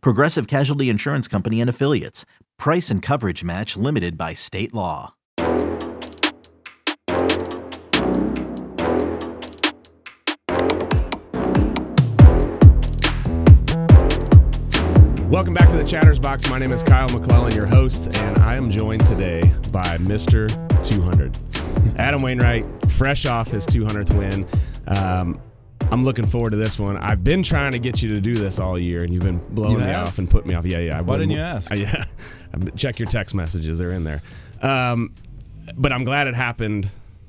Progressive Casualty Insurance Company and Affiliates. Price and coverage match limited by state law. Welcome back to the Chatter's Box. My name is Kyle McClellan, your host, and I am joined today by Mr. 200. Adam Wainwright, fresh off his 200th win. Um, I'm looking forward to this one. I've been trying to get you to do this all year, and you've been blowing You me off and putting me off. Yeah, yeah. I Why didn't you ask? Uh, yeah. Check your text messages; they're in there. Um, but I'm glad it happened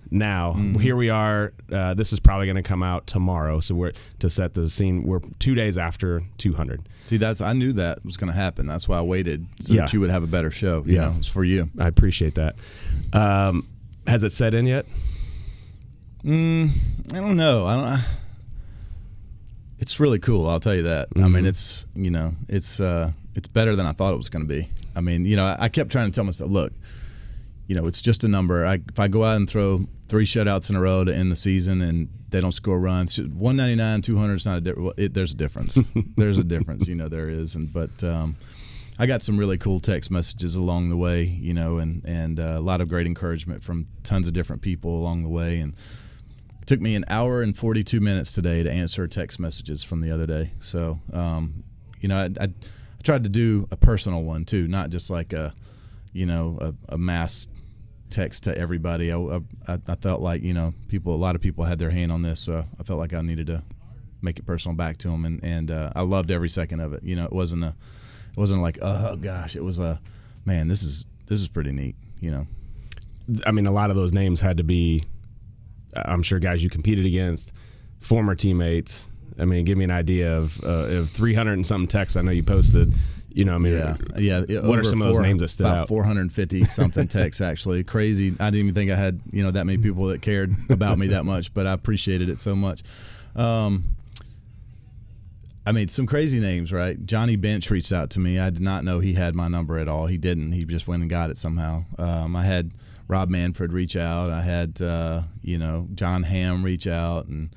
now. Mm-hmm. Here we are. Uh, this is probably going to come out tomorrow. So we're to set the scene. We're two days after 200. See, that's I knew that was going to happen. That's why I waited so Yeah. that you would have a better show. You Yeah. know, it's for you. I appreciate that. Um, has it set in yet? Mm, I don't know. I don't. It's really cool. I'll tell you that. I mean, it's you know, it's uh, it's better than I thought it was going to be. I mean, you know, I, kept trying to tell myself, look, you know, it's just a number. I, if I go out and throw three shutouts in a row to end the season and they don't score runs, 199, 200 is not a difference. It, there's a difference. there's a difference. You know, there is. And but um, I got some really cool text messages along the way. You know, and and uh, a lot of great encouragement from tons of different people along the way. And it took me an hour and 42 minutes today to answer text messages from the other day. So, um, you know, I, I, I tried to do a personal one too, not just like a, you know, a, a mass text to everybody. I, I, I felt like, you know, people, a lot of people had their hand on this. So I felt like I needed to make it personal back to them. And, and uh, I loved every second of it. You know, it wasn't a, it wasn't like, oh gosh, it was a, man, this is, this is pretty neat, you know. I mean, a lot of those names had to be, I'm sure, guys you competed against, former teammates. I mean, give me an idea of, uh, of 300 and something texts I know you posted. You know, I mean, Yeah, yeah. What are over some of those names that stood about out? 450 something texts actually. Crazy. I didn't even think I had you know that many people that cared about me that much, but I appreciated it so much. Um, I mean, some crazy names, right? Johnny Bench reached out to me. I did not know he had my number at all. He didn't. He just went and got it somehow. Um, I had Rob Manfred reach out. I had uh, you know Jon Hamm reach out, and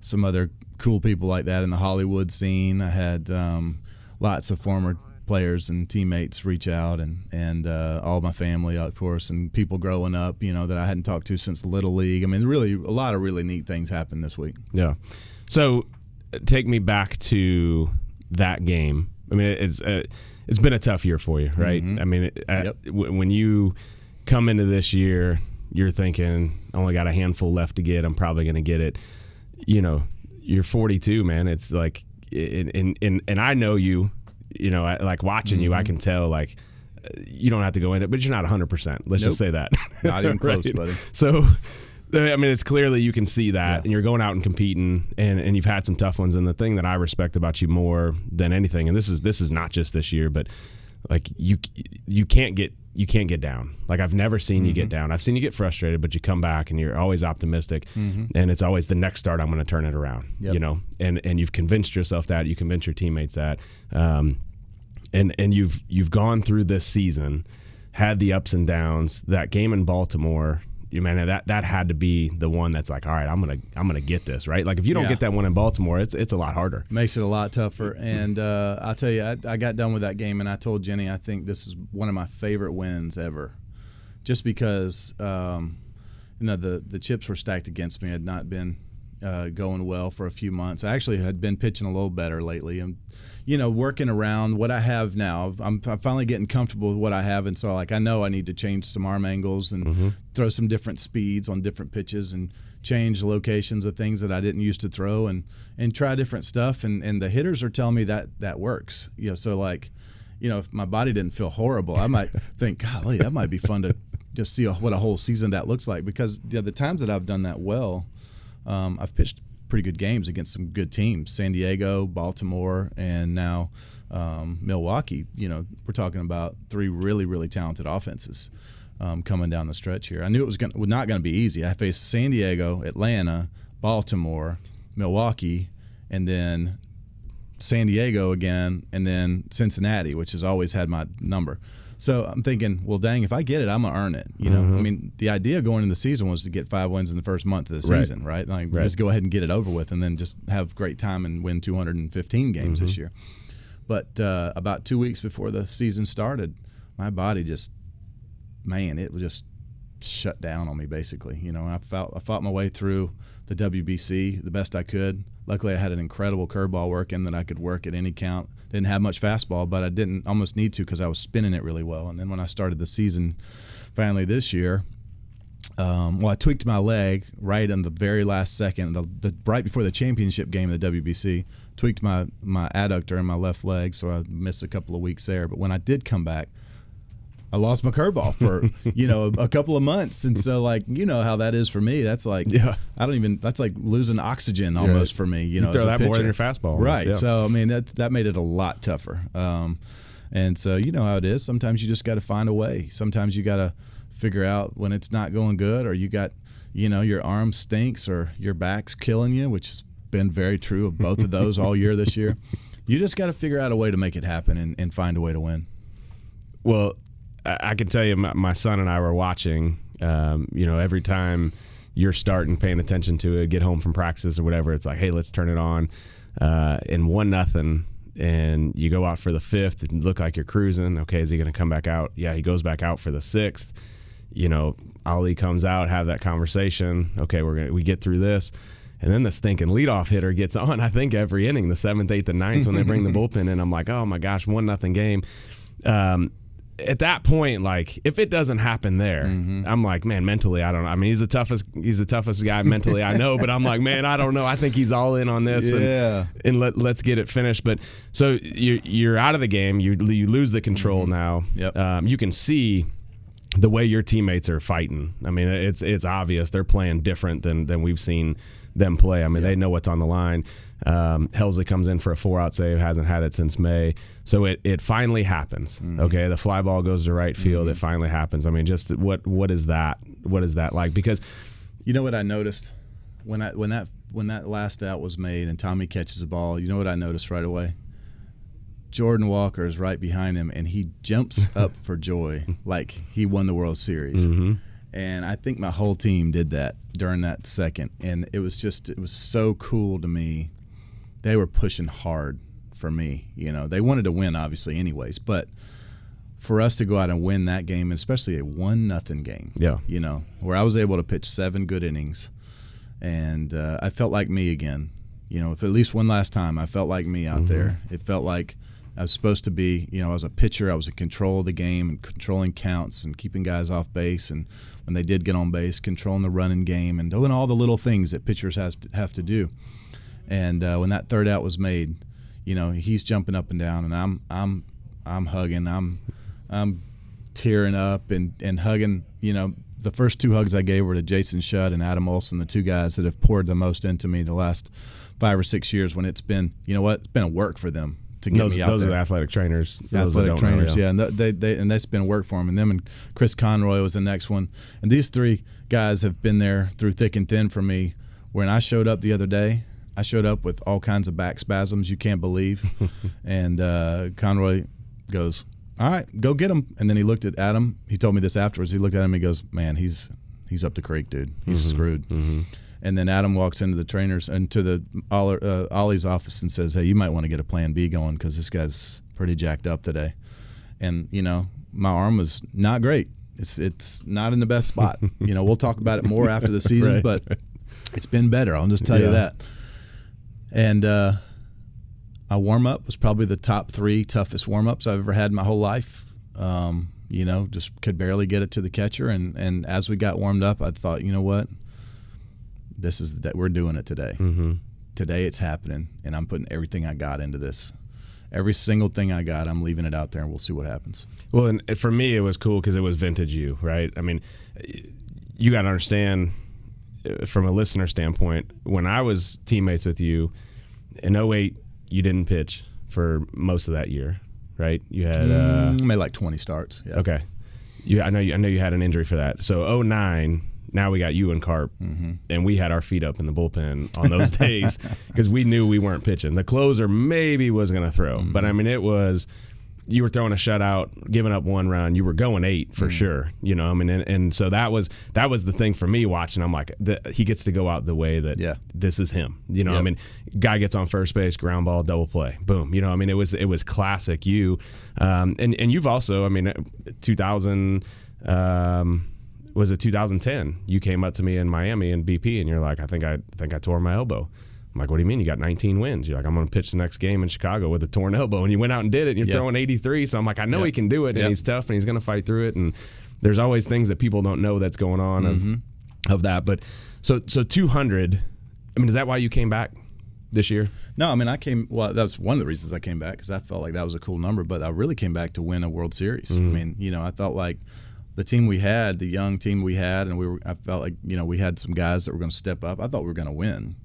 some other cool people like that in the Hollywood scene. I had um, lots of former players and teammates reach out, and and uh, all my family, of course, and people growing up, you know, that I hadn't talked to since Little League. I mean, really, a lot of really neat things happened this week. Yeah. So uh, take me back to that game. I mean, it's uh, it's been a tough year for you, right? I mean, it, uh, Yep. w- when you come into this year, you're thinking, I only got a handful left to get. I'm probably going to get it. You know, you're 42, man. It's like, and and and, I know you. You know, I, like watching you, I can tell like. uh, You don't have to go in it, but you're not 100. percent Let's just say that. Not even close, buddy. So, I mean, it's clearly you can see that, Yeah. and you're going out and competing, and, and you've had some tough ones. And the thing that I respect about you more than anything, and this is this is not just this year, but like you you can't get you can't get down. Like I've never seen you get down. I've seen you get frustrated, but you come back and you're always optimistic, and it's always the next start. I'm going to turn it around. Yep. You know, and and you've convinced yourself that. You convince your teammates that. Um, and and you've you've gone through this season, had the ups and downs. That game in Baltimore, you man, that that had to be the one that's like, all right, I'm gonna I'm gonna get this right. Like if you don't Yeah. get that one in Baltimore, it's it's a lot harder. Makes it a lot tougher. And uh, I'll tell you, I, I got done with that game, and I told Jenny, I think this is one of my favorite wins ever, just because um, you know the the chips were stacked against me. Had not been uh, going well for a few months. I actually had been pitching a little better lately, and you know, working around what I have now. I'm, I'm finally getting comfortable with what I have, and so like I know I need to change some arm angles and throw some different speeds on different pitches and change locations of things that I didn't used to throw and and try different stuff. And and the hitters are telling me that that works. You know, so like, you know, if my body didn't feel horrible, I might think, golly, that might be fun to just see a, what a whole season that looks like. Because you know, the times that I've done that well, um, I've pitched pretty good games against some good teams: San Diego, Baltimore, and now um, Milwaukee. You know, we're talking about three really, really talented offenses um, coming down the stretch here. I knew it was, gonna, was not going to be easy. I faced San Diego, Atlanta, Baltimore, Milwaukee, and then San Diego again, and then Cincinnati, which has always had my number. So I'm thinking, well, dang, if I get it, I'm gonna earn it. You know, Mm-hmm. I mean, the idea going into the season was to get five wins in the first month of the season, right? Like, Right. just go ahead and get it over with, and then just have great time and win 215 games Mm-hmm. this year. But uh, about two weeks before the season started, my body just, man, it was just shut down on me basically. You know, I fought I fought my way through the WBC the best I could. Luckily, I had an incredible curveball working that I could work at any count. Didn't have much fastball, but I didn't almost need to because I was spinning it really well. And then when I started the season, finally this year, um, well, I tweaked my leg right in the very last second, the, the right before the championship game of the WBC. Tweaked my my adductor in my left leg, so I missed a couple of weeks there. But when I did come back, I lost my curveball for you know a, a couple of months, and so like you know how that is for me. That's like Yeah. I don't even. That's like losing oxygen almost for me. You know, throw as a that more than your fastball, right? yeah. So I mean that that made it a lot tougher. Um, and so you know how it is. Sometimes you just got to find a way. Sometimes you got to figure out when it's not going good, or you got you know your arm stinks, or your back's killing you, which has been very true of both of those all year this year. You just got to figure out a way to make it happen and, and find a way to win. Well, I, can tell you, my, my son and I were watching. Um, you know, every time you're starting paying attention to it, get home from practice or whatever, it's like, hey, let's turn it on. Uh, and one nothing, and you go out for the fifth and look like you're cruising. Okay, is he going to come back out? Yeah, he goes back out for the sixth. You know, Ollie comes out, have that conversation. Okay, we're gonna we get through this. And then the stinking leadoff hitter gets on. I think every inning, the seventh, eighth, and ninth, when they bring the bullpen in, I'm like, oh my gosh, one nothing game. Um, at that point, like if it doesn't happen there, Mm-hmm. I'm like, man, mentally, I don't know. I mean, he's the toughest, he's the toughest guy mentally I know, but I'm like, man, I don't know. I think he's all in on this, Yeah. and, and let let's get it finished. But so you you're out of the game, you you lose the control now. Mm-hmm. Yep. Um, you can see the way your teammates are fighting. I mean, it's it's obvious they're playing different than than we've seen them play. I mean, they know what's on the line. Um, Helsley comes in for a four out save, hasn't had it since May. So it, it finally happens. Mm-hmm. Okay, the fly ball goes to right field. Mm-hmm. It finally happens. I mean, just what what is that? What is that like? Because You know what I noticed when I when that when that last out was made and Tommy catches the ball. You know what I noticed right away. Jordan Walker is right behind him and he jumps up for joy like he won the World Series. Mm-hmm. And I think my whole team did that during that second. And it was just it was so cool to me. They were pushing hard for me. You know, they wanted to win obviously anyways, but for us to go out and win that game, especially a one nothing game, Yeah. you know, where I was able to pitch seven good innings, and uh, I felt like me again. You know, if at least one last time, I felt like me out there. It felt like I was supposed to be. You know, as a pitcher, I was in control of the game and controlling counts and keeping guys off base, and when they did get on base, controlling the running game and doing all the little things that pitchers has to, have to do. And uh, when that third out was made, you know, he's jumping up and down, and I'm I'm I'm hugging, I'm I'm tearing up and and hugging. You know, the first two hugs I gave were to Jason Shutt and Adam Olson, the two guys that have poured the most into me the last five or six years. When it's been, you know what, it's been a work for them to get those, me out those there are the athletic trainers. athletic don't know, trainers. yeah, and they, they and that's been work for them. And them and Chris Conroy was the next one. And these three guys have been there through thick and thin for me. When I showed up the other day, I showed up with all kinds of back spasms you can't believe. and uh, Conroy goes, "All right, go get him." And then he looked at Adam. He told me this afterwards. He looked at him. He goes, "Man, he's he's up the creek, dude. He's Mm-hmm. screwed." And then Adam walks into the trainers and to the uh, Ollie's office and says, "Hey, you might want to get a Plan B going because this guy's pretty jacked up today." And you know, my arm was not great. It's it's not in the best spot. you know, we'll talk about it more after the season, Right. but it's been better. I'll just tell you that. And uh, my warm up was probably the top three toughest warm ups I've ever had in my whole life. Um, you know, just could barely get it to the catcher. And, and as we got warmed up, I thought, you know what? This is that we're doing it today. Mm-hmm. Today it's happening, and I'm putting everything I got into this. Every single thing I got, I'm leaving it out there, and we'll see what happens. Well, and for me, it was cool because it was vintage you, right? I mean, you got to understand uh, from a listener standpoint, when I was teammates with you in 08, you didn't pitch for most of that year, right? You had uh, Mm, made like 20 starts. Yeah. okay. You, I know you, I know you had an injury for that. So 09, now we got you and Carp, Mm-hmm. and we had our feet up in the bullpen on those days because we knew we weren't pitching. The closer maybe was going to throw, Mm-hmm. but I mean it was you were throwing a shutout, giving up one run, you were going eight Mm. for sure. You know, I mean, and, and so that was that was the thing for me watching. I'm like, the, he gets to go out the way that Yeah. this is him. You know, I mean, guy gets on first base, ground ball, double play, boom. You know, I mean, it was it was classic you, um, and and you've also, I mean, 2000. Um, was it 2010? You came up to me in Miami in BP, and you're like, I think I, I think I tore my elbow. I'm like, what do you mean? You got 19 wins. You're like, I'm going to pitch the next game in Chicago with a torn elbow, and you went out and did it. And you're Yeah. throwing 83, so I'm like, I know Yeah. he can do it, and he's tough, and he's going to fight through it. And there's always things that people don't know that's going on Mm-hmm. of, of that. But so so 200. I mean, is that why you came back this year? No, I mean, I came. Well, that was one of the reasons I came back because I felt like that was a cool number. But I really came back to win a World Series. I mean, you know, I felt like the team we had, the young team we had, and we were. I felt like you know we had some guys that were going to step up. I thought we were going to win.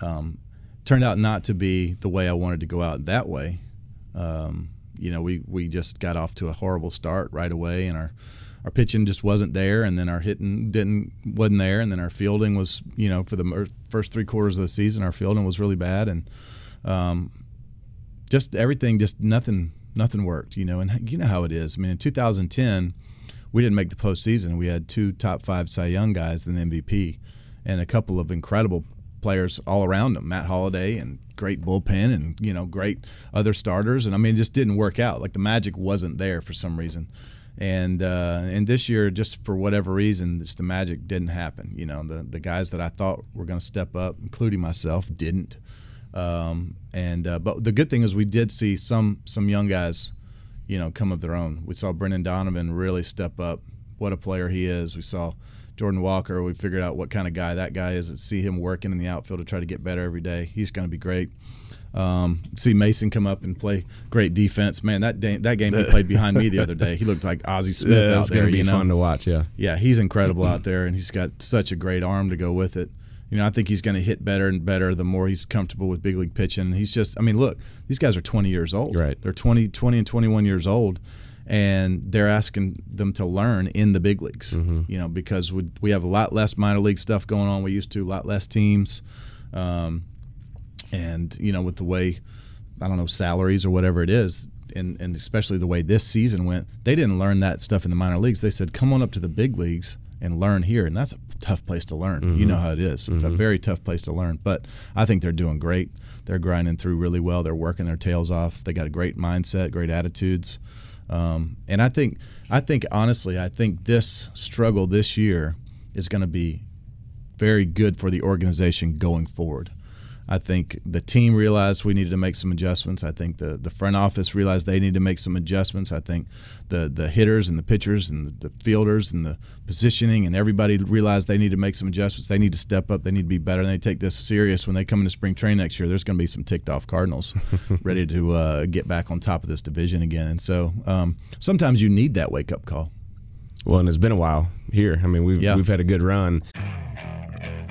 Um, turned out not to be the way I wanted to go out that way. Um, you know, we we just got off to a horrible start right away, and our our pitching just wasn't there, and then our hitting didn't wasn't there, and then our fielding was you know for the first three quarters of the season, our fielding was really bad, and um, just everything just nothing nothing worked, you know, and you know how it is. I mean, in 2010, we didn't make the postseason. We had two top five Cy Young guys, then MVP, and a couple of incredible players all around them. Matt Holliday and great bullpen, and you know, great other starters. And I mean, it just didn't work out. Like the magic wasn't there for some reason. And uh, and this year, just for whatever reason, just the magic didn't happen. You know, the the guys that I thought were going to step up, including myself, didn't. Um, and uh, but the good thing is we did see some some young guys, you know, come of their own. We saw Brendan Donovan really step up. What a player he is. We saw Jordan Walker. We figured out what kind of guy that guy is. And see him working in the outfield to try to get better every day. He's going to be great. Um, see Mason come up and play great defense. Man, that day, that game he played behind me the other day. He looked like Ozzie Smith Yeah, out it's there. going to be you know? fun to watch. Yeah. yeah, he's incredible out there, and he's got such a great arm to go with it. You know, I think he's going to hit better and better the more he's comfortable with big league pitching. He's just, I mean, look, these guys are 20 years old. Right. They're 20, 20 and 21 years old, and they're asking them to learn in the big leagues. You know, because we, we have a lot less minor league stuff going on. We used to a lot less teams, um, and you know, with the way I don't know salaries or whatever it is, and and especially the way this season went, they didn't learn that stuff in the minor leagues. They said, "Come on up to the big leagues and learn here," and that's a tough place to learn. You know how it is. It's a very tough place to learn. But I think they're doing great. They're grinding through really well. They're working their tails off. They got a great mindset, great attitudes, um, and I think I think honestly, I think this struggle this year is going to be very good for the organization going forward. I think the team realized we needed to make some adjustments. I think the, the front office realized they need to make some adjustments. I think the the hitters and the pitchers and the, the fielders and the positioning and everybody realized they need to make some adjustments. They need to step up. They need to be better. And they take this serious when they come into spring training next year. There's going to be some ticked off Cardinals ready to uh, get back on top of this division again. And so um, sometimes you need that wake up call. Well, and it's been a while here. I mean, we've Yeah. we've had a good run.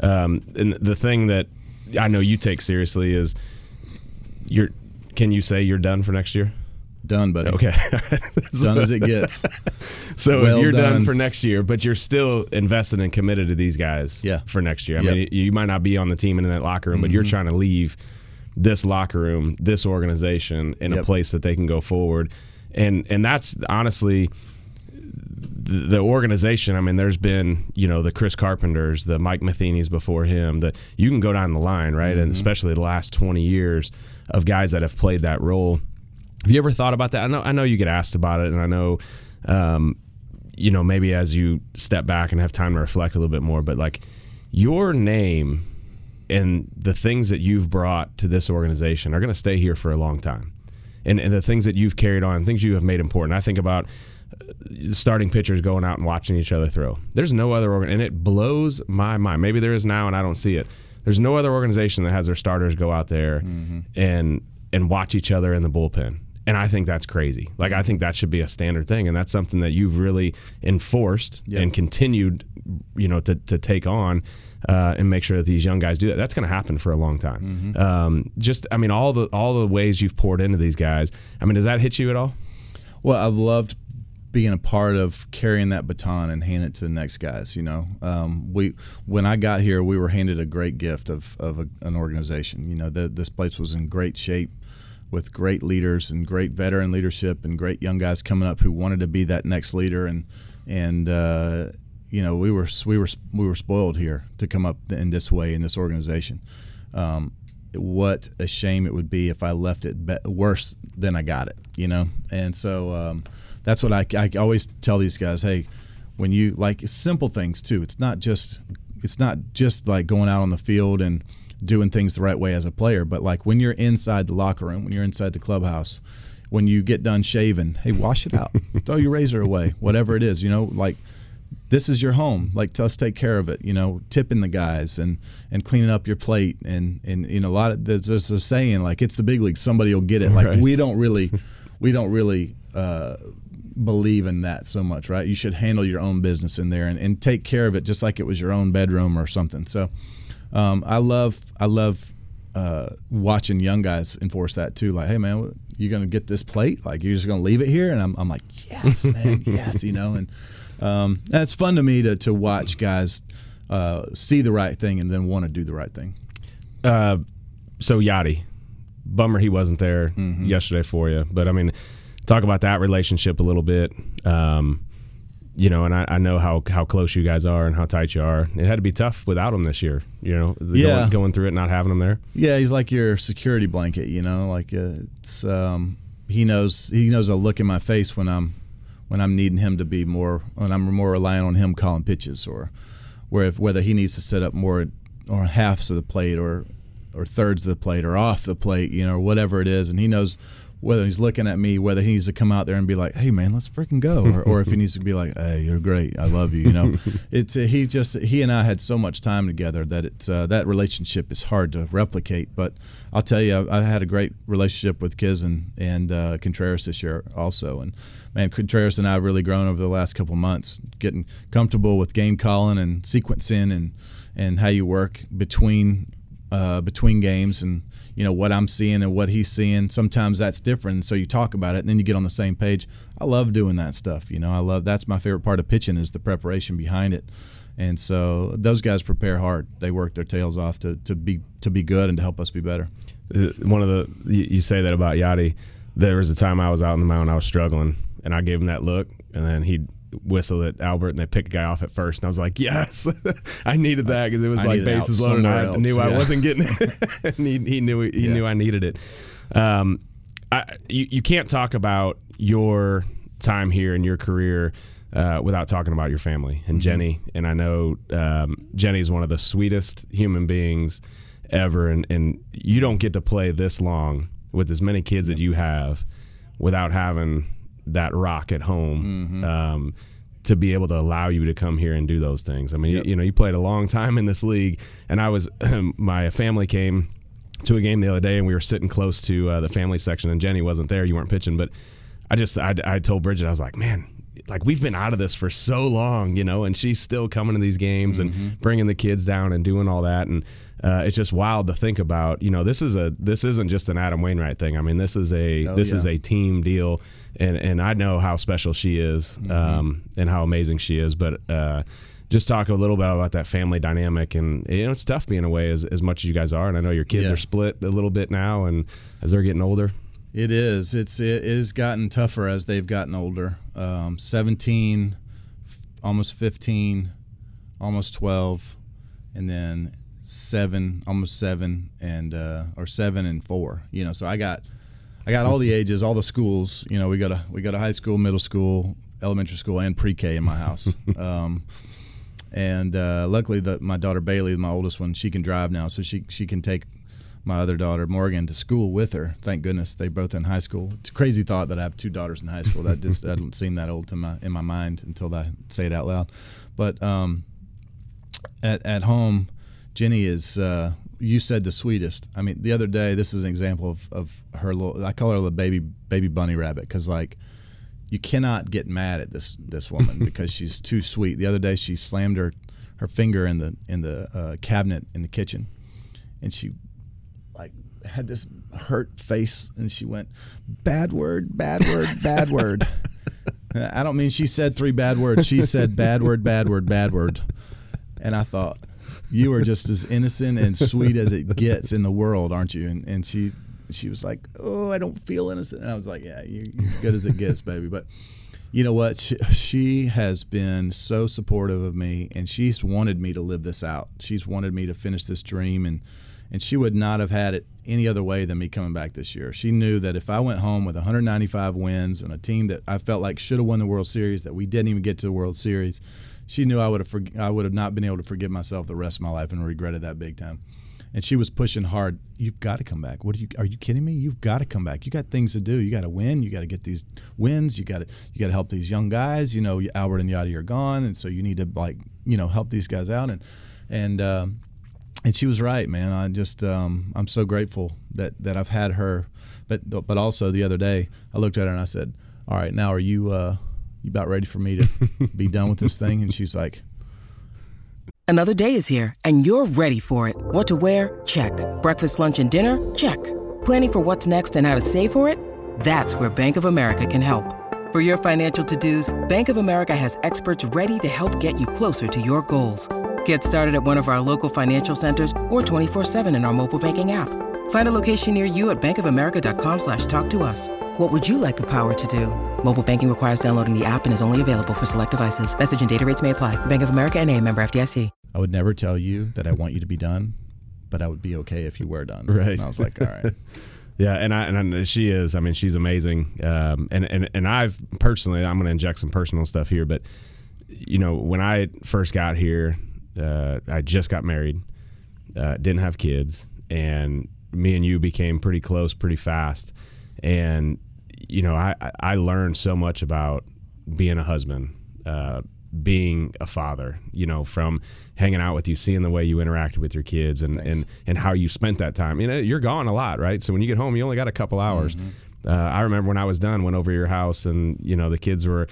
Um, and the thing that I know you take seriously is you're. Can you say you're done for next year? Done, buddy. Okay. Done as it gets. So Well if you're done. done. for next year, but you're still invested and committed to these guys Yeah. for next year. I Yep. mean, you might not be on the team and in that locker room, but you're trying to leave this locker room, this organization in a place that they can go forward. And and that's honestly the, organization. I mean, there's been you know the Chris Carpenters, the Mike Matheny's before him. The you can go down the line, right? And especially the last 20 years of guys that have played that role. Have you ever thought about that? I know I know you get asked about it, and I know, um, you know, maybe as you step back and have time to reflect a little bit more. But like, your name and the things that you've brought to this organization are going to stay here for a long time. And, and the things that you've carried on, things you have made important. I think about starting pitchers going out and watching each other throw. There's no other organ, and it blows my mind. Maybe there is now, and I don't see it. There's no other organization that has their starters go out there mm-hmm. and and watch each other in the bullpen. And I think that's crazy. Like I think that should be a standard thing, and that's something that you've really enforced yep. and continued, you know, to, to take on uh, and make sure that these young guys do that. That's going to happen for a long time. Mm-hmm. Um, just, I mean, all the all the ways you've poured into these guys. I mean, does that hit you at all? Well, I've loved being a part of carrying that baton and hand it to the next guys. You know, um, we when I got here, we were handed a great gift of of a, an organization. You know, the, this place was in great shape with great leaders and great veteran leadership and great young guys coming up who wanted to be that next leader and and uh, you know, we were we were we were spoiled here to come up in this way in this organization. Um, what a shame it would be if I left it be- worse than I got it, you know. And so um, that's what I, I always tell these guys. Hey, when you like simple things too. It's not just it's not just like going out on the field and doing things the right way as a player, but like when you're inside the locker room, when you're inside the clubhouse, when you get done shaving, hey, wash it out, throw your razor away, whatever it is, you know, like this is your home. Like let's take care of it. You know, tipping the guys and and cleaning up your plate and and you know a lot of there's, there's a saying like it's the big league. Somebody will get it. Like right. we don't really we don't really. Uh, believe in that so much, right? You should handle your own business in there and, and take care of it just like it was your own bedroom or something. So, um, I love I love uh, watching young guys enforce that too. Like, hey man, you're gonna get this plate? Like, you're just gonna leave it here? And I'm, I'm like, yes, man, yes, you know. And um, it's fun to me to, to watch guys uh, see the right thing and then want to do the right thing. Uh, so Yadi, bummer he wasn't there mm-hmm. yesterday for you, but I mean, talk about that relationship a little bit. Um, you know, and I, I, know how, how close you guys are and how tight you are. It had to be tough without him this year. You know, yeah. going, going through it, not having him there. Yeah, he's like your security blanket. You know, like uh, it's um, he knows he knows a look in my face when I'm when I'm needing him to be more when I'm more relying on him calling pitches or where if, whether he needs to set up more or halves of the plate or or thirds of the plate or off the plate, you know, whatever it is, and he knows whether he's looking at me, whether he needs to come out there and be like, "Hey, man, let's freaking go," or, or if he needs to be like, "Hey, you're great, I love you," you know, it's uh, he just he and I had so much time together that it's uh, that relationship is hard to replicate. But I'll tell you, I, I had a great relationship with Kiz and and uh, Contreras this year also, and man, Contreras and I have really grown over the last couple months, getting comfortable with game calling and sequencing and and how you work between uh, between games and you know what I'm seeing and what he's seeing. Sometimes that's different, so you talk about it and then you get on the same page. I love doing that stuff. You know, I love that's my favorite part of pitching is the preparation behind it. And so those guys prepare hard. They work their tails off to, to be to be good and to help us be better. Uh, one of the you say that about Yadi. There was a time I was out on the mound, I was struggling, and I gave him that look, and then he'd whistle at Albert, and they pick a guy off at first, and I was like, "Yes, I needed that because it was I like bases loaded. I else. knew yeah. I wasn't getting it, and he, he, knew he yeah. knew I needed it." Um, I, you you can't talk about your time here in your career uh, without talking about your family and mm-hmm. Jenny. And I know um, Jenny is one of the sweetest human beings ever, and and you don't get to play this long with as many kids that you have without having that rock at home. Mm-hmm. Um, to be able to allow you to come here and do those things. I mean, yep. you, you, know, you played a long time in this league, and I was, my family came to a game the other day, and we were sitting close to uh, the family section, and Jenny wasn't there. You weren't pitching, but I just, I, I told Bridget, I was like, man, like we've been out of this for so long, you know, and she's still coming to these games mm-hmm. and bringing the kids down and doing all that, and uh, it's just wild to think about. You know, this is a this isn't just an Adam Wainwright thing. I mean, this is a oh, this yeah. is a team deal, and and I know how special she is, mm-hmm. um, and how amazing she is, but. Uh, just talk a little bit about that family dynamic and you know it's tough being away as, as much as you guys are and i know your kids yeah. are split a little bit now and as they're getting older it is it's it is gotten tougher as they've gotten older um, 17 almost 15 almost 12 and then seven, almost seven, and uh, or seven and four. You know, so I got I got all the ages, all the schools. You know, we got a we got a high school, middle school, elementary school, and pre-K in my house. um, and uh, luckily, the, my daughter Bailey, my oldest one, she can drive now, so she she can take my other daughter Morgan to school with her. Thank goodness they both in high school. It's a crazy thought that I have two daughters in high school. That just doesn't seem that old to my in my mind until I say it out loud. But um, at at home, Jenny is. Uh, you said the sweetest. I mean, the other day, this is an example of, of her little. I call her the baby baby bunny rabbit because like you cannot get mad at this this woman because she's too sweet. The other day, she slammed her her finger in the in the uh, cabinet in the kitchen, and she like had this hurt face, and she went, "Bad word, bad word, bad word." I don't mean she said three bad words. She said bad word, bad word, bad word, and I thought you are just as innocent and sweet as it gets in the world, aren't you? And and she she was like, "Oh, I don't feel innocent." And I was like, "Yeah, you, you're good as it gets, baby." But you know what? She, she has been so supportive of me, and she's wanted me to live this out. She's wanted me to finish this dream, and and she would not have had it any other way than me coming back this year. She knew that if I went home with 195 wins and a team that I felt like should have won the World Series, that we didn't even get to the World Series, she knew I would have forg- I would have not been able to forgive myself the rest of my life and regretted that big time. And she was pushing hard. You've got to come back. What are you? Are you kidding me? You've got to come back. You got things to do. You got to win. You got to get these wins. You got to you got to help these young guys. You know, Albert and Yadi are gone, and so you need to like you know help these guys out. And and um, and she was right, man. I just um, I'm so grateful that that I've had her. But but also the other day I looked at her and I said, "All right, now are you uh, you about ready for me to be done with this thing?" And she's like, Another day is here, and you're ready for it. What to wear? Check. Breakfast, lunch, and dinner? Check. Planning for what's next and how to save for it? That's where Bank of America can help. For your financial to-dos, Bank of America has experts ready to help get you closer to your goals. Get started at one of our local financial centers or 24-7 in our mobile banking app. Find a location near you at bankofamerica.com slash talk to us. What would you like the power to do? Mobile banking requires downloading the app and is only available for select devices. Message and data rates may apply. Bank of America and a member FDIC. I would never tell you that I want you to be done, but I would be okay if you were done. Right. And I was like, all right. Yeah, and I and I, she is. I mean, she's amazing. Um, and and and I've personally, I'm going to inject some personal stuff here, but you know, when I first got here, uh, I just got married, uh, didn't have kids, and me and you became pretty close pretty fast. And you know, I I learned so much about being a husband. Uh, being a father, you know, from hanging out with you, seeing the way you interacted with your kids, and and and how you spent that time. You know, you're gone a lot, right? So when you get home, you only got a couple hours. Uh, I remember when I was done, went over to your house, and you know the kids were,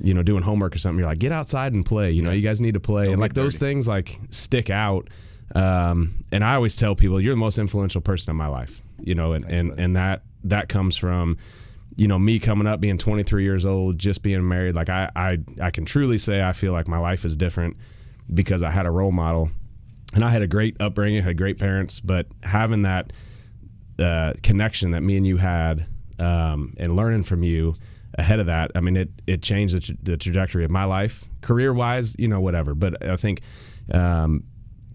you know, doing homework or something. You're like, get outside and play. You know, you guys need to play, and like those things like stick out. Um, and I always tell people, you're the most influential person in my life. You know, and and and that that comes from you know me coming up being 23 years old just being married like I, I i can truly say i feel like my life is different because i had a role model and i had a great upbringing had great parents but having that uh, connection that me and you had um, and learning from you ahead of that i mean it it changed the, tra- the trajectory of my life career wise you know whatever but i think um,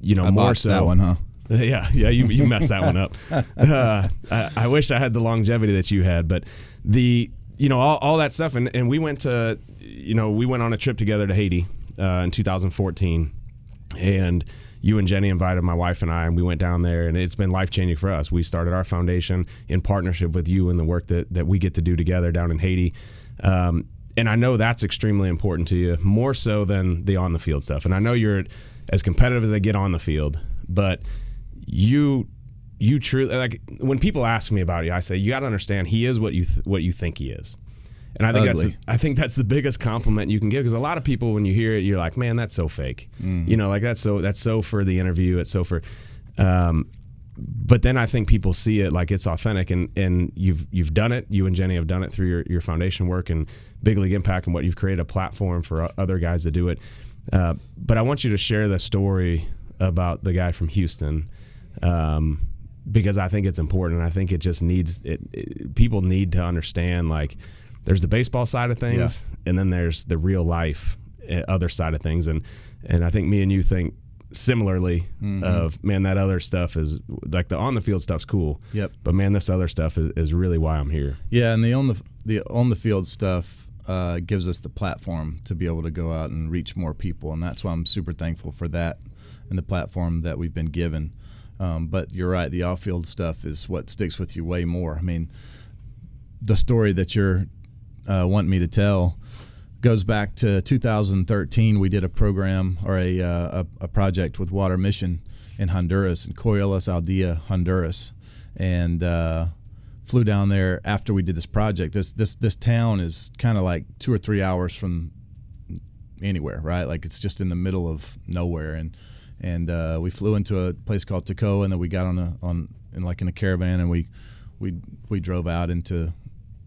you know I more so that one, huh? yeah, yeah, you, you messed that one up. Uh, I, I wish I had the longevity that you had, but the you know all, all that stuff, and, and we went to you know we went on a trip together to Haiti uh, in 2014, and you and Jenny invited my wife and I, and we went down there, and it's been life changing for us. We started our foundation in partnership with you and the work that that we get to do together down in Haiti. Um, and I know that's extremely important to you, more so than the on the field stuff. And I know you're as competitive as they get on the field, but you you truly like when people ask me about you, I say you got to understand he is what you th- what you think he is. And I think Ugly. that's I think that's the biggest compliment you can give because a lot of people when you hear it, you're like, man, that's so fake. You know, like that's so that's so for the interview. It's so for. Um, but then I think people see it like it's authentic, and, and you've you've done it. You and Jenny have done it through your, your foundation work and Big League Impact, and what you've created a platform for other guys to do it. Uh, but I want you to share the story about the guy from Houston, um, because I think it's important. And I think it just needs it, it- People need to understand like there's the baseball side of things, and then there's the real life uh, other side of things, and and I think me and you think similarly of man that other stuff is like the on the field stuff's cool Yep. but man this other stuff is, is really why i'm here Yeah, and the on the the on the field stuff, uh, gives us the platform to be able to go out and reach more people, and that's why I'm super thankful for that and the platform that we've been given. Um, but you're right, the off-field stuff is what sticks with you way more. I mean, the story that you're uh, wanting me to tell goes back to 2013. We did a program or a, uh, a, project with Water Mission in Honduras, in Coellos Aldea, Honduras, and uh, flew down there after we did this project. This this this town is kind of like two or three hours from anywhere, right? Like it's just in the middle of nowhere, and and uh, we flew into a place called Taco, and then we got on a on in like in a caravan, and we we we drove out into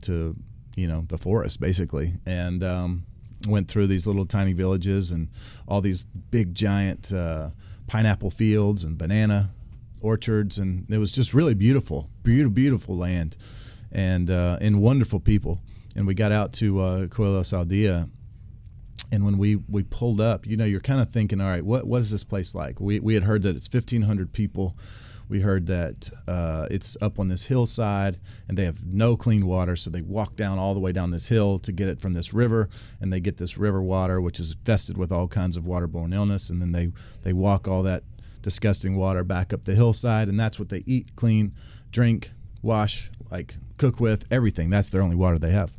to you know the forest basically, and um, went through these little tiny villages and all these big giant uh, pineapple fields and banana orchards, and it was just really beautiful, beautiful, beautiful land, and uh, and wonderful people. And we got out to uh, Coellos Aldea, and when we we pulled up, you know, you're kind of thinking, all right, what what is this place like? We we had heard that it's 1,500 people. We heard that uh, it's up on this hillside and they have no clean water, so they walk down all the way down this hill to get it from this river, and they get this river water, which is infested with all kinds of waterborne illness, and then they they walk all that disgusting water back up the hillside, and that's what they eat, clean, drink, wash, like cook with, everything. That's their only water they have.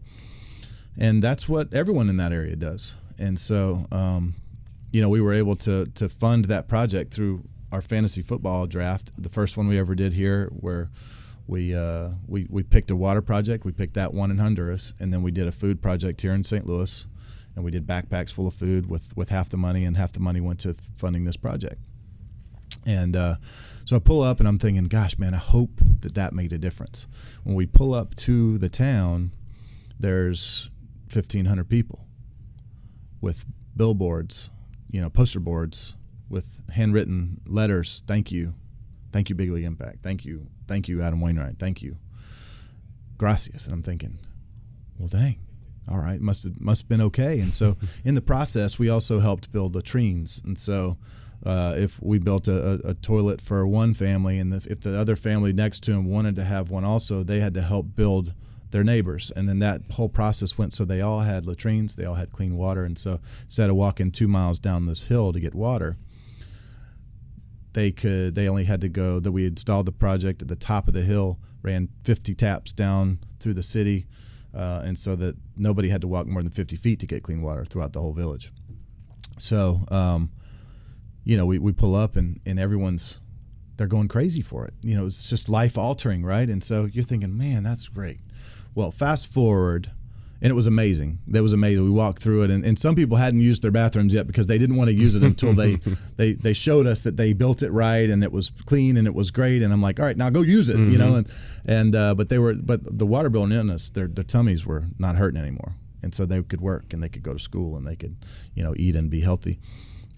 And that's what everyone in that area does. And so, um, you know, we were able to to fund that project through our fantasy football draft, the first one we ever did here, where we uh, we we picked a water project. We picked that one in Honduras, and then we did a food project here in St. Louis, and we did backpacks full of food with with half the money, and half the money went to funding this project. And uh, so I pull up and I'm thinking, gosh, man, I hope that that made a difference. When we pull up to the town, there's 1,500 people with billboards, you know, poster boards with handwritten letters. Thank you. Thank you, Big League Impact. Thank you. Thank you, Adam Wainwright. Thank you. Gracias. And I'm thinking, well, dang. All right, must have must have been okay. And so, in the process, we also helped build latrines. And so, uh, if we built a, a, toilet for one family and the, if the other family next to him wanted to have one also, they had to help build their neighbors. And then that whole process went so they all had latrines, they all had clean water. And so instead of walking two miles down this hill to get water, they could they only had to go that we installed the project at the top of the hill, ran 50 taps down through the city, uh, and so that nobody had to walk more than 50 feet to get clean water throughout the whole village. So um, you know, we, we pull up and, and everyone's they're going crazy for it. You know, it's just life altering, right? And so you're thinking, man, that's great. Well, fast forward, and it was amazing. That was amazing. We walked through it, and, and some people hadn't used their bathrooms yet because they didn't want to use it until they, they they showed us that they built it right and it was clean and it was great. And I'm like, all right, now go use it, mm-hmm. you know. Mm-hmm. And and uh, but they were but the waterborne illness, their their tummies were not hurting anymore, and so they could work and they could go to school and they could you know eat and be healthy.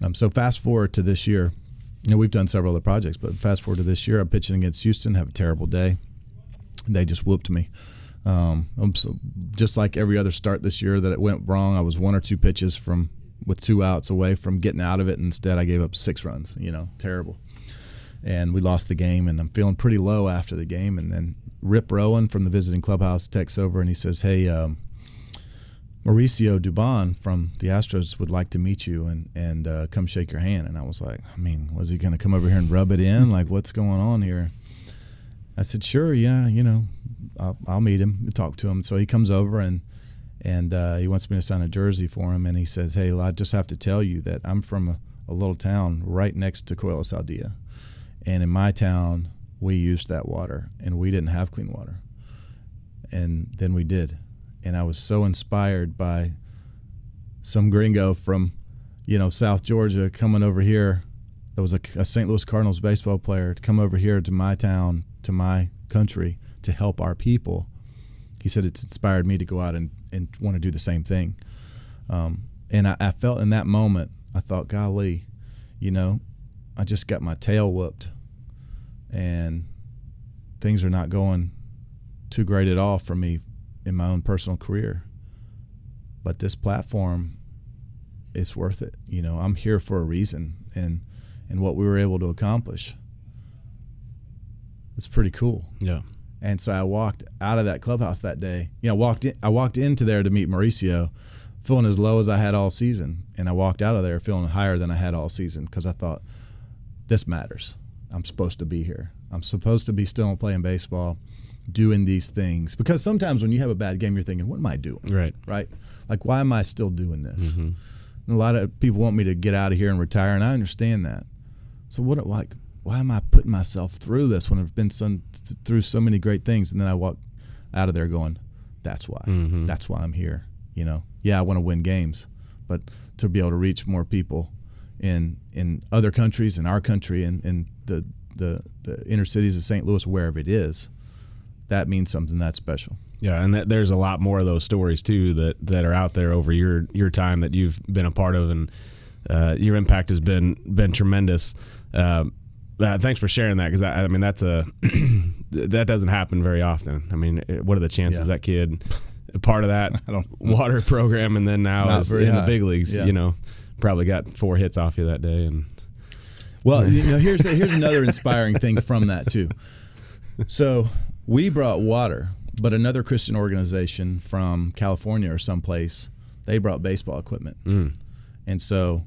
Um, so fast forward to this year, you know we've done several other projects, but fast forward to this year, I'm pitching against Houston, have a terrible day. They just whooped me. Um, so just like every other start this year that it went wrong, I was one or two pitches from with two outs away from getting out of it. Instead, I gave up six runs. You know, terrible. And we lost the game, and I'm feeling pretty low after the game. And then Rip Rowan from the visiting clubhouse texts over and he says, "Hey, um, Mauricio Dubon from the Astros would like to meet you and and uh, come shake your hand. And I was like, I mean, was he going to come over here and rub it in? Like, what's going on here? I said, sure, yeah, you know, I'll, I'll meet him and talk to him. So he comes over and and uh, he wants me to sign a jersey for him. And he says, hey, I just have to tell you that I'm from a, a little town right next to Coellos Aldea, and in my town we used that water and we didn't have clean water, and then we did and I was so inspired by some gringo from, you know, South Georgia coming over here. There was a, a St. Louis Cardinals baseball player to come over here to my town, to my country, to help our people. He said it's inspired me to go out and, and want to do the same thing. Um, and I, I felt in that moment, I thought, golly, you know, I just got my tail whooped, and things are not going too great at all for me in my own personal career. But this platform is worth it. You know, I'm here for a reason and and what we were able to accomplish. It's pretty cool. Yeah. And so I walked out of that clubhouse that day. You know, walked in, I walked into there to meet Mauricio, feeling as low as I had all season, and I walked out of there feeling higher than I had all season because I thought this matters. I'm supposed to be here. I'm supposed to be still playing baseball, doing these things. Because sometimes when you have a bad game, you're thinking, what am I doing? Right. Right? Like, why am I still doing this? Mm-hmm. And a lot of people want me to get out of here and retire, and I understand that. So what? Like, why am I putting myself through this when I've been so, th- through so many great things? And then I walk out of there going, that's why. That's why I'm here. You know, yeah, I want to win games, but to be able to reach more people in in other countries, in our country, and in the, the the inner cities of St. Louis, wherever it is, that means something that's special. Yeah, and that, there's a lot more of those stories too that, that are out there over your your time that you've been a part of, and uh, your impact has been been tremendous. Uh, uh, thanks for sharing that because I, I mean that's a that doesn't happen very often. I mean, eh, what are the chances Yeah. that kid part of that water program and then now is in the big leagues? Yeah. You know, probably got four hits off you that day, and Well, you know, here's here's another inspiring thing from that too. So we brought water, but another Christian organization from California or someplace they brought baseball equipment, and so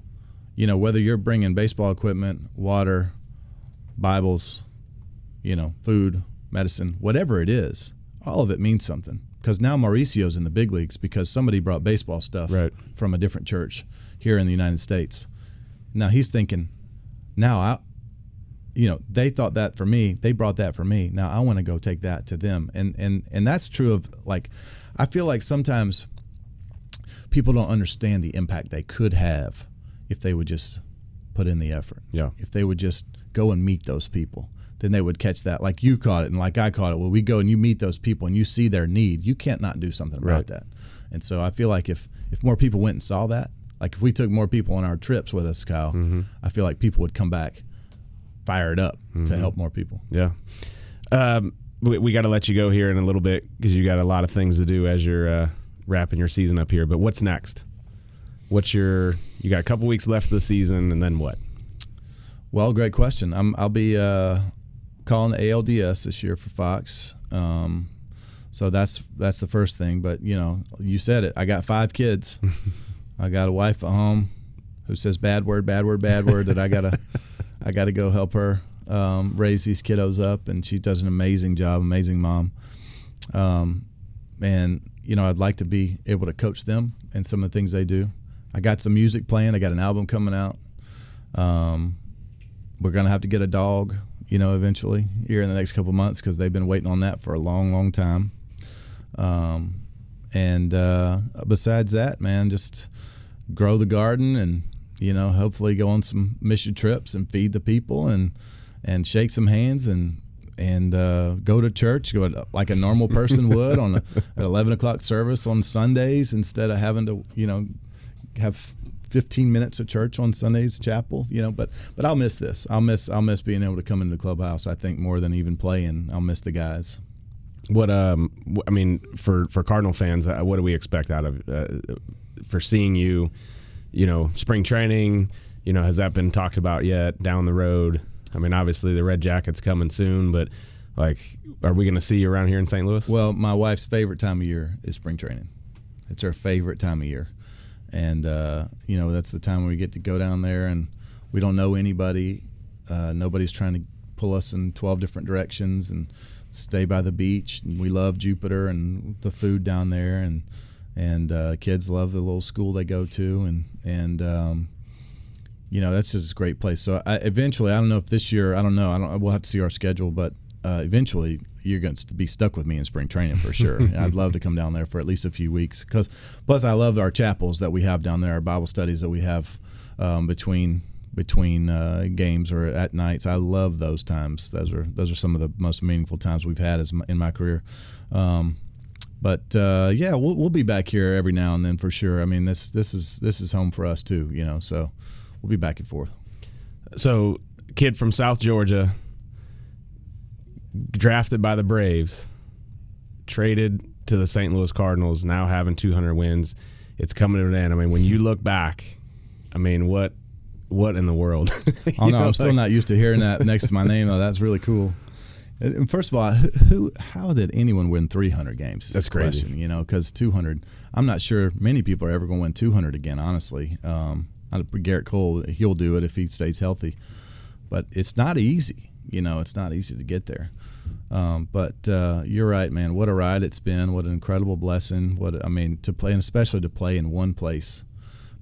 you know whether you're bringing baseball equipment, water, Bibles, you know, food, medicine, whatever it is, all of it means something. Because now Mauricio's in the big leagues because somebody brought baseball stuff Right. from a different church here in the United States. Now he's thinking, now I, you know, they thought that for me, they brought that for me. Now I want to go take that to them, and and and that's true of like, I feel like sometimes people don't understand the impact they could have if they would just put in the effort. Yeah. If they would just go and meet those people, then they would catch that. Like you caught it and like I caught it. Well, we go and you meet those people and you see their need. You can't not do something about Right. that. And so I feel like if if more people went and saw that, like if we took more people on our trips with us, Kyle, Mm-hmm. I feel like people would come back fired up to help more people. Yeah. Um, we, we got to let you go here in a little bit because you got a lot of things to do as you're uh, wrapping your season up here. But what's next? What's your? You got a couple weeks left of the season, and then what? Well, great question. I'm I'll be uh, calling the ALDS this year for Fox. Um, so that's that's the first thing. But you know, you said it. I got five kids. I got a wife at home who says bad word, bad word, bad word. that I gotta I gotta go help her um, raise these kiddos up, and she does an amazing job. Amazing mom. Um, and you know, I'd like to be able to coach them and some of the things they do. I got some music playing. I got an album coming out. Um, we're gonna have to get a dog, you know, eventually here in the next couple months because they've been waiting on that for a long, long time. Um, and uh, besides that, man, just grow the garden and you know, hopefully go on some mission trips and feed the people and and shake some hands and and uh, go to church, go to, like a normal person would on a, at eleven o'clock service on Sundays instead of having to, you know, have 15 minutes of church on Sundays, chapel, you know, but but I'll miss this. I'll miss I'll miss being able to come into the clubhouse. I think more than even playing. I'll miss the guys. What? Um, I mean, for for Cardinal fans, uh, what do we expect out of uh, for seeing you? You know, spring training. You know, has that been talked about yet down the road? I mean, obviously the Red Jacket's coming soon, but like, are we going to see you around here in St. Louis? Well, my wife's favorite time of year is spring training. It's her favorite time of year, and uh, you know that's the time when we get to go down there and we don't know anybody. Uh, nobody's trying to pull us in 12 different directions and stay by the beach. And we love Jupiter and the food down there, and and uh, kids love the little school they go to, and and um, you know that's just a great place. So I, eventually, I don't know if this year, I don't know, I don't. We'll have to see our schedule, but uh, eventually you're going to be stuck with me in spring training for sure. I'd love to come down there for at least a few weeks because plus I love our chapels that we have down there, our Bible studies that we have um, between between uh, games or at nights. I love those times. Those are those are some of the most meaningful times we've had as my, in my career. Um, but uh, yeah, we'll, we'll be back here every now and then for sure. I mean, this this is this is home for us too, you know. So we'll be back and forth. So, kid from South Georgia, drafted by the Braves, traded to the St. Louis Cardinals, now having 200 wins. It's coming to an end. I mean, when you look back, I mean, what what in the world? Oh no, know, I'm still like- not used to hearing that next to my name though. That's really cool. And first of all, who, how did anyone win 300 games? That's crazy. Question, you know, because 200, I'm not sure many people are ever going to win 200 again. Honestly, um, Gerrit Cole, he'll do it if he stays healthy, but it's not easy. You know, it's not easy to get there. Um, but uh, you're right, man. What a ride it's been. What an incredible blessing. What I mean to play, and especially to play in one place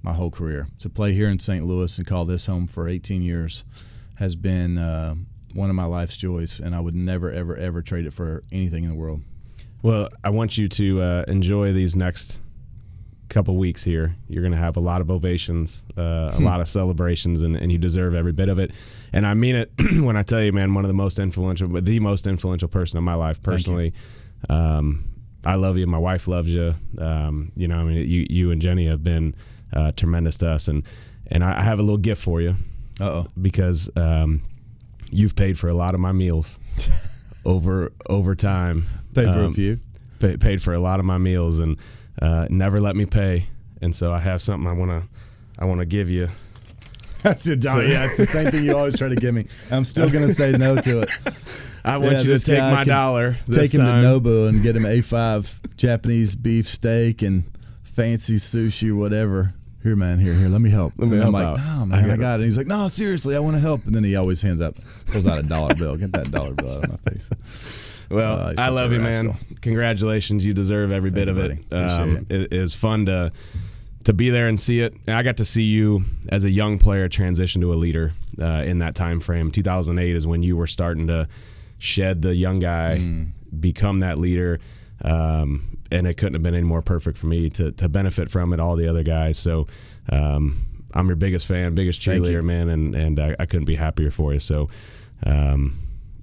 my whole career. To play here in St. Louis and call this home for 18 years has been uh, one of my life's joys, and I would never, ever, ever trade it for anything in the world. Well, I want you to uh, enjoy these next couple weeks here. You're going to have a lot of ovations, uh, a lot of celebrations, and, and, you deserve every bit of it. And I mean it when I tell you, man, one of the most influential, but the most influential person in my life personally. Um, I love you. My wife loves you. Um, you know, I mean, you, you and Jenny have been uh, tremendous to us, and and I, have a little gift for you. oh. Because um, you've paid for a lot of my meals over over time. Paid for a um, few. Pay, paid for a lot of my meals, and uh, never let me pay. And so I have something I want to I want to give you. That's a dollar. So, yeah, it's the same thing you always try to give me. I'm still going to say no to it. I want yeah, you to take my dollar. Take him time. to Nobu and get him A5 Japanese beef steak and fancy sushi, or whatever. Here, man, here, here. Let me help. Let me help I'm like, out. no, man, I, I got it. And he's like, no, seriously, I want to help. And then he always hands up, pulls out a dollar bill. Get that dollar bill out of my face. Well, uh, I love you, rascal. man. Congratulations. You deserve every Thank bit you, of it. Um, it. It is fun to to be there and see it. And I got to see you as a young player transition to a leader uh, in that time frame. 2008 is when you were starting to shed the young guy, mm. become that leader. Um, and it couldn't have been any more perfect for me to, to benefit from it, all the other guys. So um, I'm your biggest fan, biggest cheerleader, man, and, and I, I, couldn't be happier for you. So um,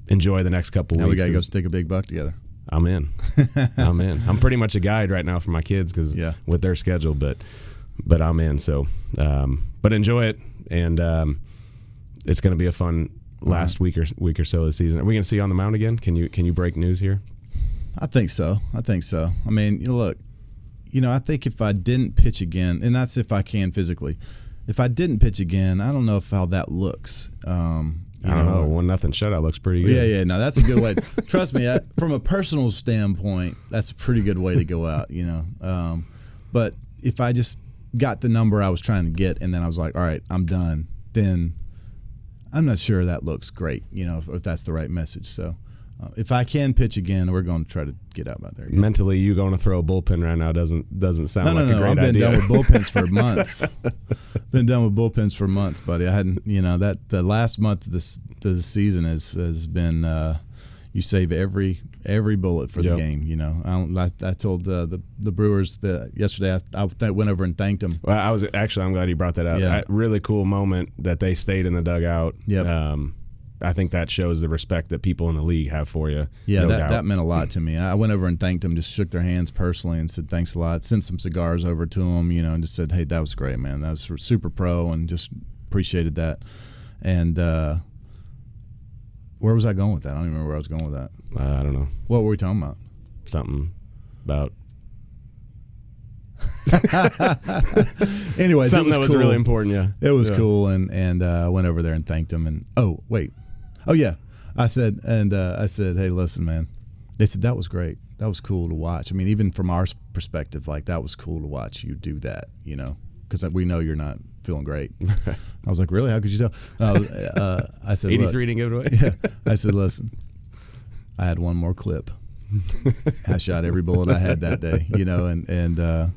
enjoy the next couple now weeks. we got to go stick a big buck together. I'm in. I'm in. I'm pretty much a guide right now for my kids because yeah. with their schedule, but but I'm in. So, um, but enjoy it, and um, it's going to be a fun last right. week or week or so of the season. Are we going to see you on the mound again? Can you can you break news here? I think so. I think so. I mean, you know, look, you know, I think if I didn't pitch again, and that's if I can physically, if I didn't pitch again, I don't know if how that looks. Um, I don't know. know. One nothing shutout looks pretty good. Yeah, yeah. No, that's a good way. Trust me, I, from a personal standpoint, that's a pretty good way to go out. You know, um, but if I just got the number I was trying to get, and then I was like, all right, I'm done, then I'm not sure that looks great. You know, if, if that's the right message. So. Uh, if I can pitch again, we're going to try to get out by there. Again. Mentally, you going to throw a bullpen right now doesn't doesn't sound no, like no, no, a great I've been idea. done with bullpens for months. been done with bullpens for months, buddy. I hadn't, you know, that the last month of this the season has has been. Uh, you save every every bullet for yep. the game. You know, I, I, I told uh, the the Brewers that yesterday. I, I, went over and thanked them. Well, I was actually I'm glad you brought that up. Yeah. really cool moment that they stayed in the dugout. Yeah. Um, I think that shows the respect that people in the league have for you. Yeah, no that, doubt. that meant a lot to me. I went over and thanked them, just shook their hands personally and said thanks a lot. Sent some cigars over to them, you know, and just said, hey, that was great, man. That was super pro, and just appreciated that. And uh, where was I going with that? I don't even remember where I was going with that. Uh, I don't know. What were we talking about? Something about anyway, something was that was cool. really important. Yeah, it was yeah. cool, and and uh, went over there and thanked him. And oh wait, oh yeah, I said and uh, I said, hey, listen, man. They said that was great. That was cool to watch. I mean, even from our perspective, like that was cool to watch you do that. You know, because we know you're not feeling great. I was like, really? How could you tell? Uh, uh, I said, 83 didn't give it away. yeah. I said, listen, I had one more clip. I shot every bullet I had that day, you know, and and uh,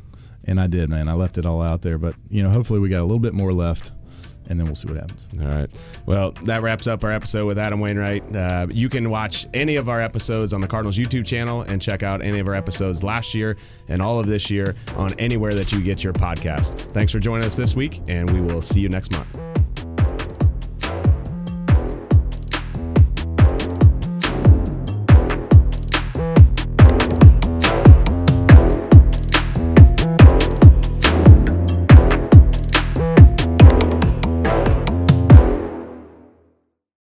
and I did, man. I left it all out there, but you know, hopefully we got a little bit more left. And then we'll see what happens. All right. Well, that wraps up our episode with Adam Wainwright. Uh, you can watch any of our episodes on the Cardinals YouTube channel and check out any of our episodes last year and all of this year on anywhere that you get your podcast. Thanks for joining us this week, and we will see you next month.